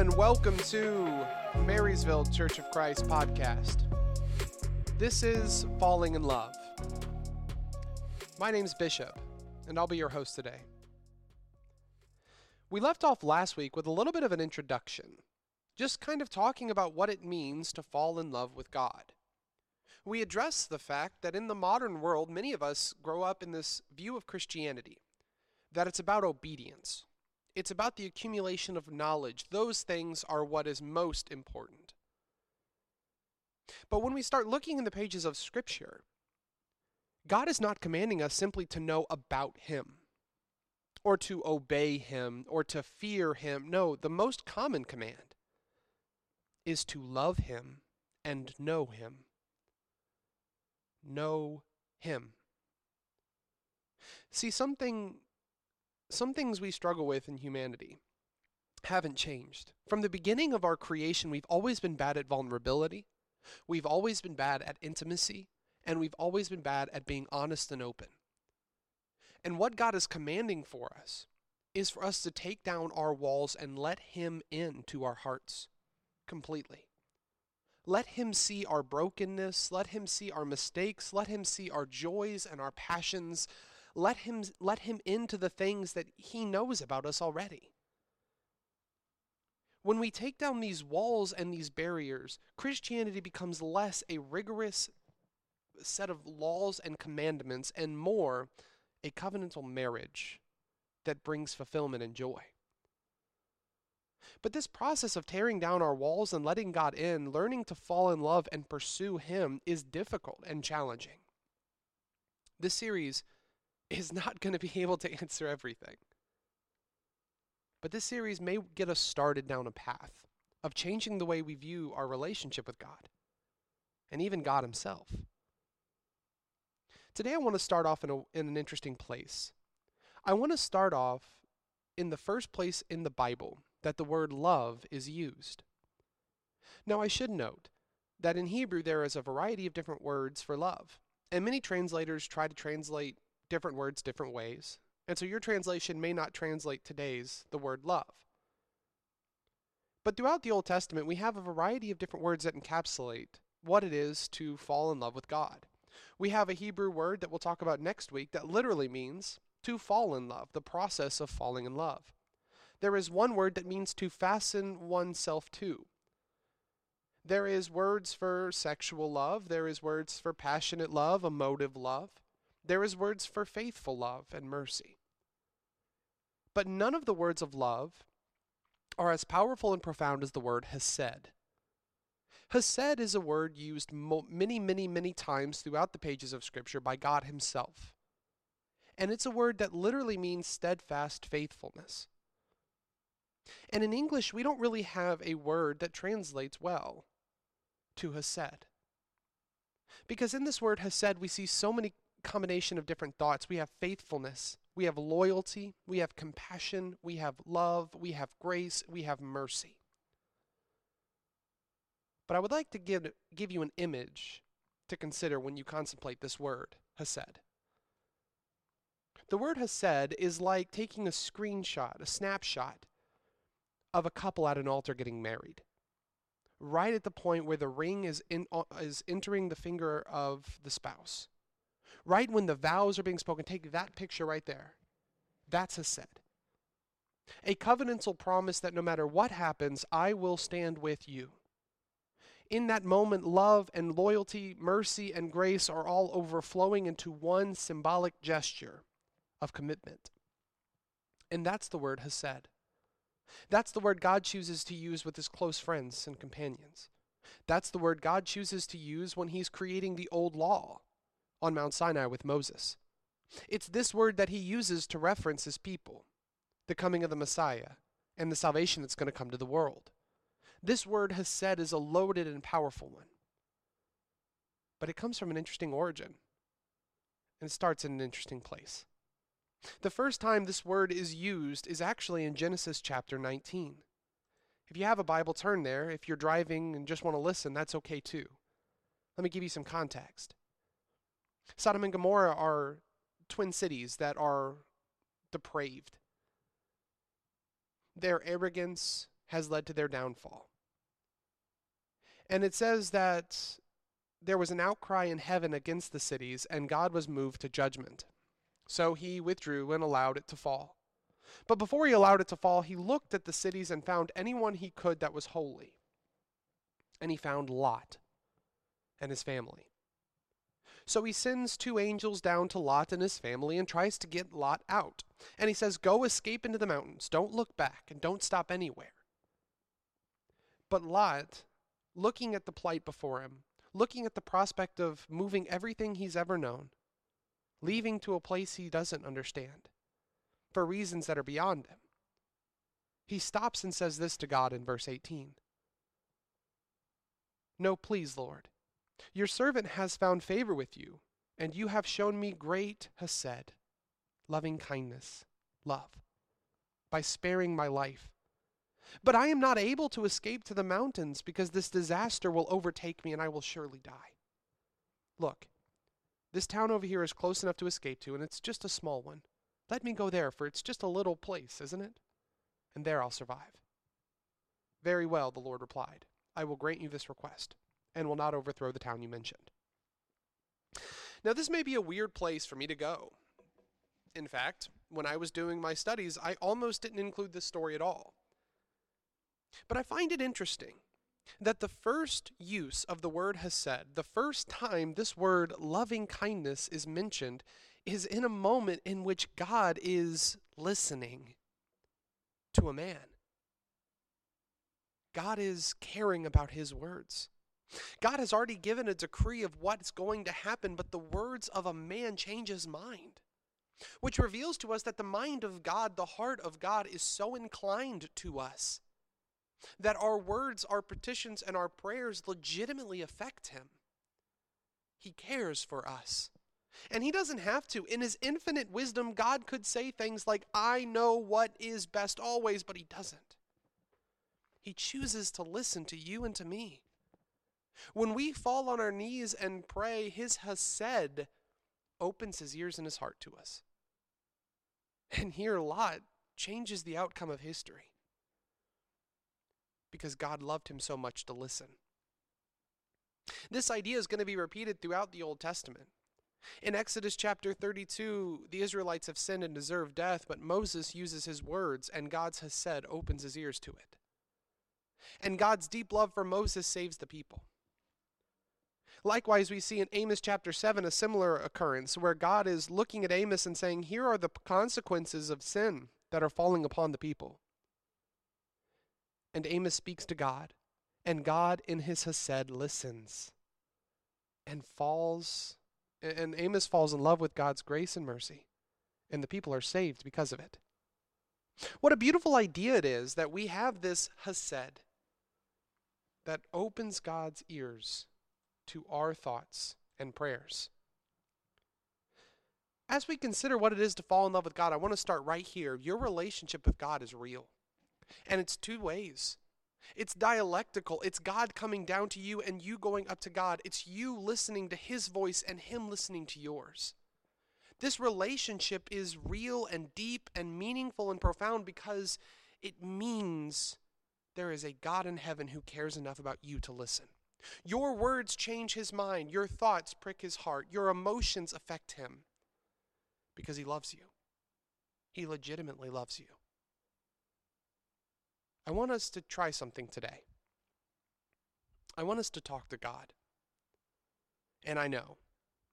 And welcome to Marysville Church of Christ podcast. This is Falling in Love. My name's Bishop, and I'll be your host today. We left off last week with a little bit of an introduction, just kind of talking about what it means to fall in love with God. We addressed the fact that in the modern world, many of us grow up in this view of Christianity that it's about obedience it's about the accumulation of knowledge. Those things are what is most important. But when we start looking in the pages of Scripture, God is not commanding us simply to know about Him or to obey Him or to fear Him. No, the most common command is to love Him and know Him. Know Him. See, something some things we struggle with in humanity haven't changed. From the beginning of our creation, we've always been bad at vulnerability, we've always been bad at intimacy, and we've always been bad at being honest and open. And what God is commanding for us is for us to take down our walls and let Him into our hearts completely. Let Him see our brokenness. Let Him see our mistakes. Let Him see our joys and our passions. Let him, let him into the things that he knows about us already. When we take down these walls and these barriers, Christianity becomes less a rigorous set of laws and commandments and more a covenantal marriage that brings fulfillment and joy. But this process of tearing down our walls and letting God in, learning to fall in love and pursue Him, is difficult and challenging. This series is not going to be able to answer everything. But this series may get us started down a path of changing the way we view our relationship with God and even God Himself. Today, I want to start off in, a, in an interesting place. I want to start off in the first place in the Bible that the word love is used. Now, I should note that in Hebrew there is a variety of different words for love, and many translators try to translate different words different ways. And so your translation may not translate today's the word love. But throughout the Old Testament, we have a variety of different words that encapsulate what it is to fall in love with God. We have a Hebrew word that we'll talk about next week that literally means to fall in love, the process of falling in love. There is one word that means to fasten oneself to. There is words for sexual love, there is words for passionate love, emotive love. There is words for faithful love and mercy. But none of the words of love are as powerful and profound as the word hesed. Hesed is a word used mo- many, many, many times throughout the pages of Scripture by God Himself. And it's a word that literally means steadfast faithfulness. And in English, we don't really have a word that translates well to Hesed. Because in this word Hesed, we see so many combination of different thoughts. We have faithfulness, we have loyalty, we have compassion, we have love, we have grace, we have mercy. But I would like to give, give you an image to consider when you contemplate this word, Hesed. The word Hesed is like taking a screenshot, a snapshot of a couple at an altar getting married. Right at the point where the ring is, in, is entering the finger of the spouse right when the vows are being spoken, take that picture right there. That's Hesed. A covenantal promise that no matter what happens, I will stand with you. In that moment, love and loyalty, mercy and grace are all overflowing into one symbolic gesture of commitment. And that's the word Hesed. That's the word God chooses to use with his close friends and companions. That's the word God chooses to use when he's creating the old law on Mount Sinai with Moses. It's this word that he uses to reference his people, the coming of the Messiah, and the salvation that's going to come to the world. This word hesed is a loaded and powerful one. But it comes from an interesting origin, and it starts in an interesting place. The first time this word is used is actually in Genesis chapter 19. If you have a Bible, turn there. If you're driving and just want to listen, that's okay too. Let me give you some context. Sodom and Gomorrah are twin cities that are depraved. Their arrogance has led to their downfall. And it says that there was an outcry in heaven against the cities, and God was moved to judgment. So he withdrew and allowed it to fall. But before he allowed it to fall, he looked at the cities and found anyone he could that was holy. And he found Lot and his family. So he sends two angels down to Lot and his family and tries to get Lot out. And he says, Go escape into the mountains. Don't look back and don't stop anywhere. But Lot, looking at the plight before him, looking at the prospect of moving everything he's ever known, leaving to a place he doesn't understand, for reasons that are beyond him, he stops and says this to God in verse 18 No, please, Lord. Your servant has found favor with you, and you have shown me great hesed, loving kindness, love, by sparing my life. But I am not able to escape to the mountains because this disaster will overtake me and I will surely die. Look, this town over here is close enough to escape to, and it's just a small one. Let me go there, for it's just a little place, isn't it? And there I'll survive. Very well, the Lord replied. I will grant you this request and will not overthrow the town you mentioned. Now, this may be a weird place for me to go. In fact, when I was doing my studies, I almost didn't include this story at all. But I find it interesting that the first use of the word hesed, the first time this word loving kindness is mentioned, is in a moment in which God is listening to a man. God is caring about his words. God has already given a decree of what's going to happen, but the words of a man change his mind. Which reveals to us that the mind of God, the heart of God, is so inclined to us that our words, our petitions, and our prayers legitimately affect Him. He cares for us. And He doesn't have to. In His infinite wisdom, God could say things like, I know what is best always, but He doesn't. He chooses to listen to you and to me. When we fall on our knees and pray, His Hesed opens His ears and His heart to us. And here, Lot changes the outcome of history because God loved him so much to listen. This idea is going to be repeated throughout the Old Testament. In Exodus chapter 32, the Israelites have sinned and deserve death, but Moses uses his words, and God's Hesed opens his ears to it. And God's deep love for Moses saves the people. Likewise, we see in Amos chapter 7 a similar occurrence where God is looking at Amos and saying, Here are the consequences of sin that are falling upon the people. And Amos speaks to God, and God in his Hesed listens and falls, and Amos falls in love with God's grace and mercy, and the people are saved because of it. What a beautiful idea it is that we have this Hesed that opens God's ears to our thoughts and prayers. As we consider what it is to fall in love with God, I want to start right here. Your relationship with God is real, and it's two ways. It's dialectical. It's God coming down to you and you going up to God. It's you listening to His voice and Him listening to yours. This relationship is real and deep and meaningful and profound because it means there is a God in heaven who cares enough about you to listen. Your words change his mind. Your thoughts prick his heart. Your emotions affect him because he loves you. He legitimately loves you. I want us to try something today. I want us to talk to God. And I know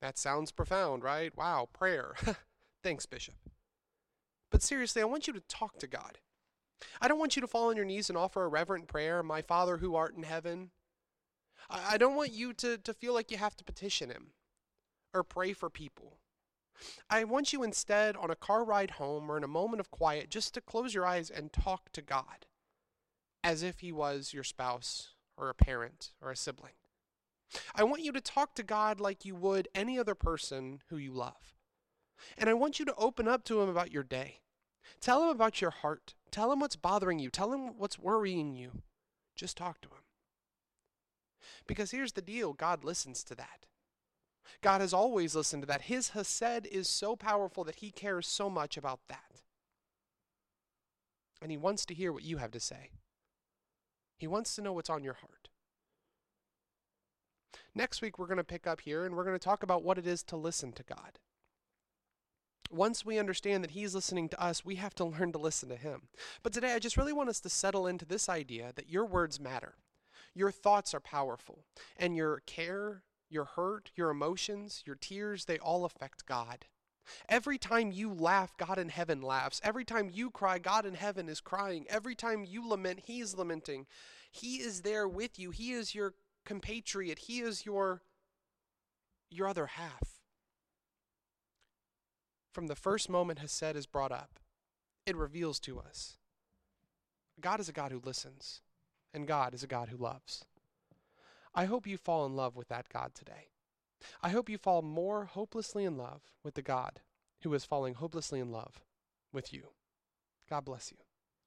that sounds profound, right? Wow, prayer. Thanks, Bishop. But seriously, I want you to talk to God. I don't want you to fall on your knees and offer a reverent prayer, My Father who art in heaven. I, I don't want you to, to feel like you have to petition him or pray for people. I want you instead on a car ride home or in a moment of quiet just to close your eyes and talk to God as if he was your spouse or a parent or a sibling. I want you to talk to God like you would any other person who you love. And I want you to open up to him about your day. Tell him about your heart. Tell him what's bothering you. Tell him what's worrying you. Just talk to him. Because here's the deal God listens to that. God has always listened to that. His Hesed is so powerful that he cares so much about that. And he wants to hear what you have to say. He wants to know what's on your heart. Next week, we're going to pick up here and we're going to talk about what it is to listen to God. Once we understand that He's listening to us, we have to learn to listen to Him. But today, I just really want us to settle into this idea that your words matter. Your thoughts are powerful, and your care, your hurt, your emotions, your tears, they all affect God. Every time you laugh, God in heaven laughs. Every time you cry, God in heaven is crying. Every time you lament, He is lamenting. He is there with you. He is your compatriot. He is your your other half. From the first moment Hesed is brought up, it reveals to us God is a God who listens, and God is a God who loves. I hope you fall in love with that God today. I hope you fall more hopelessly in love with the God who is falling hopelessly in love with you. God bless you.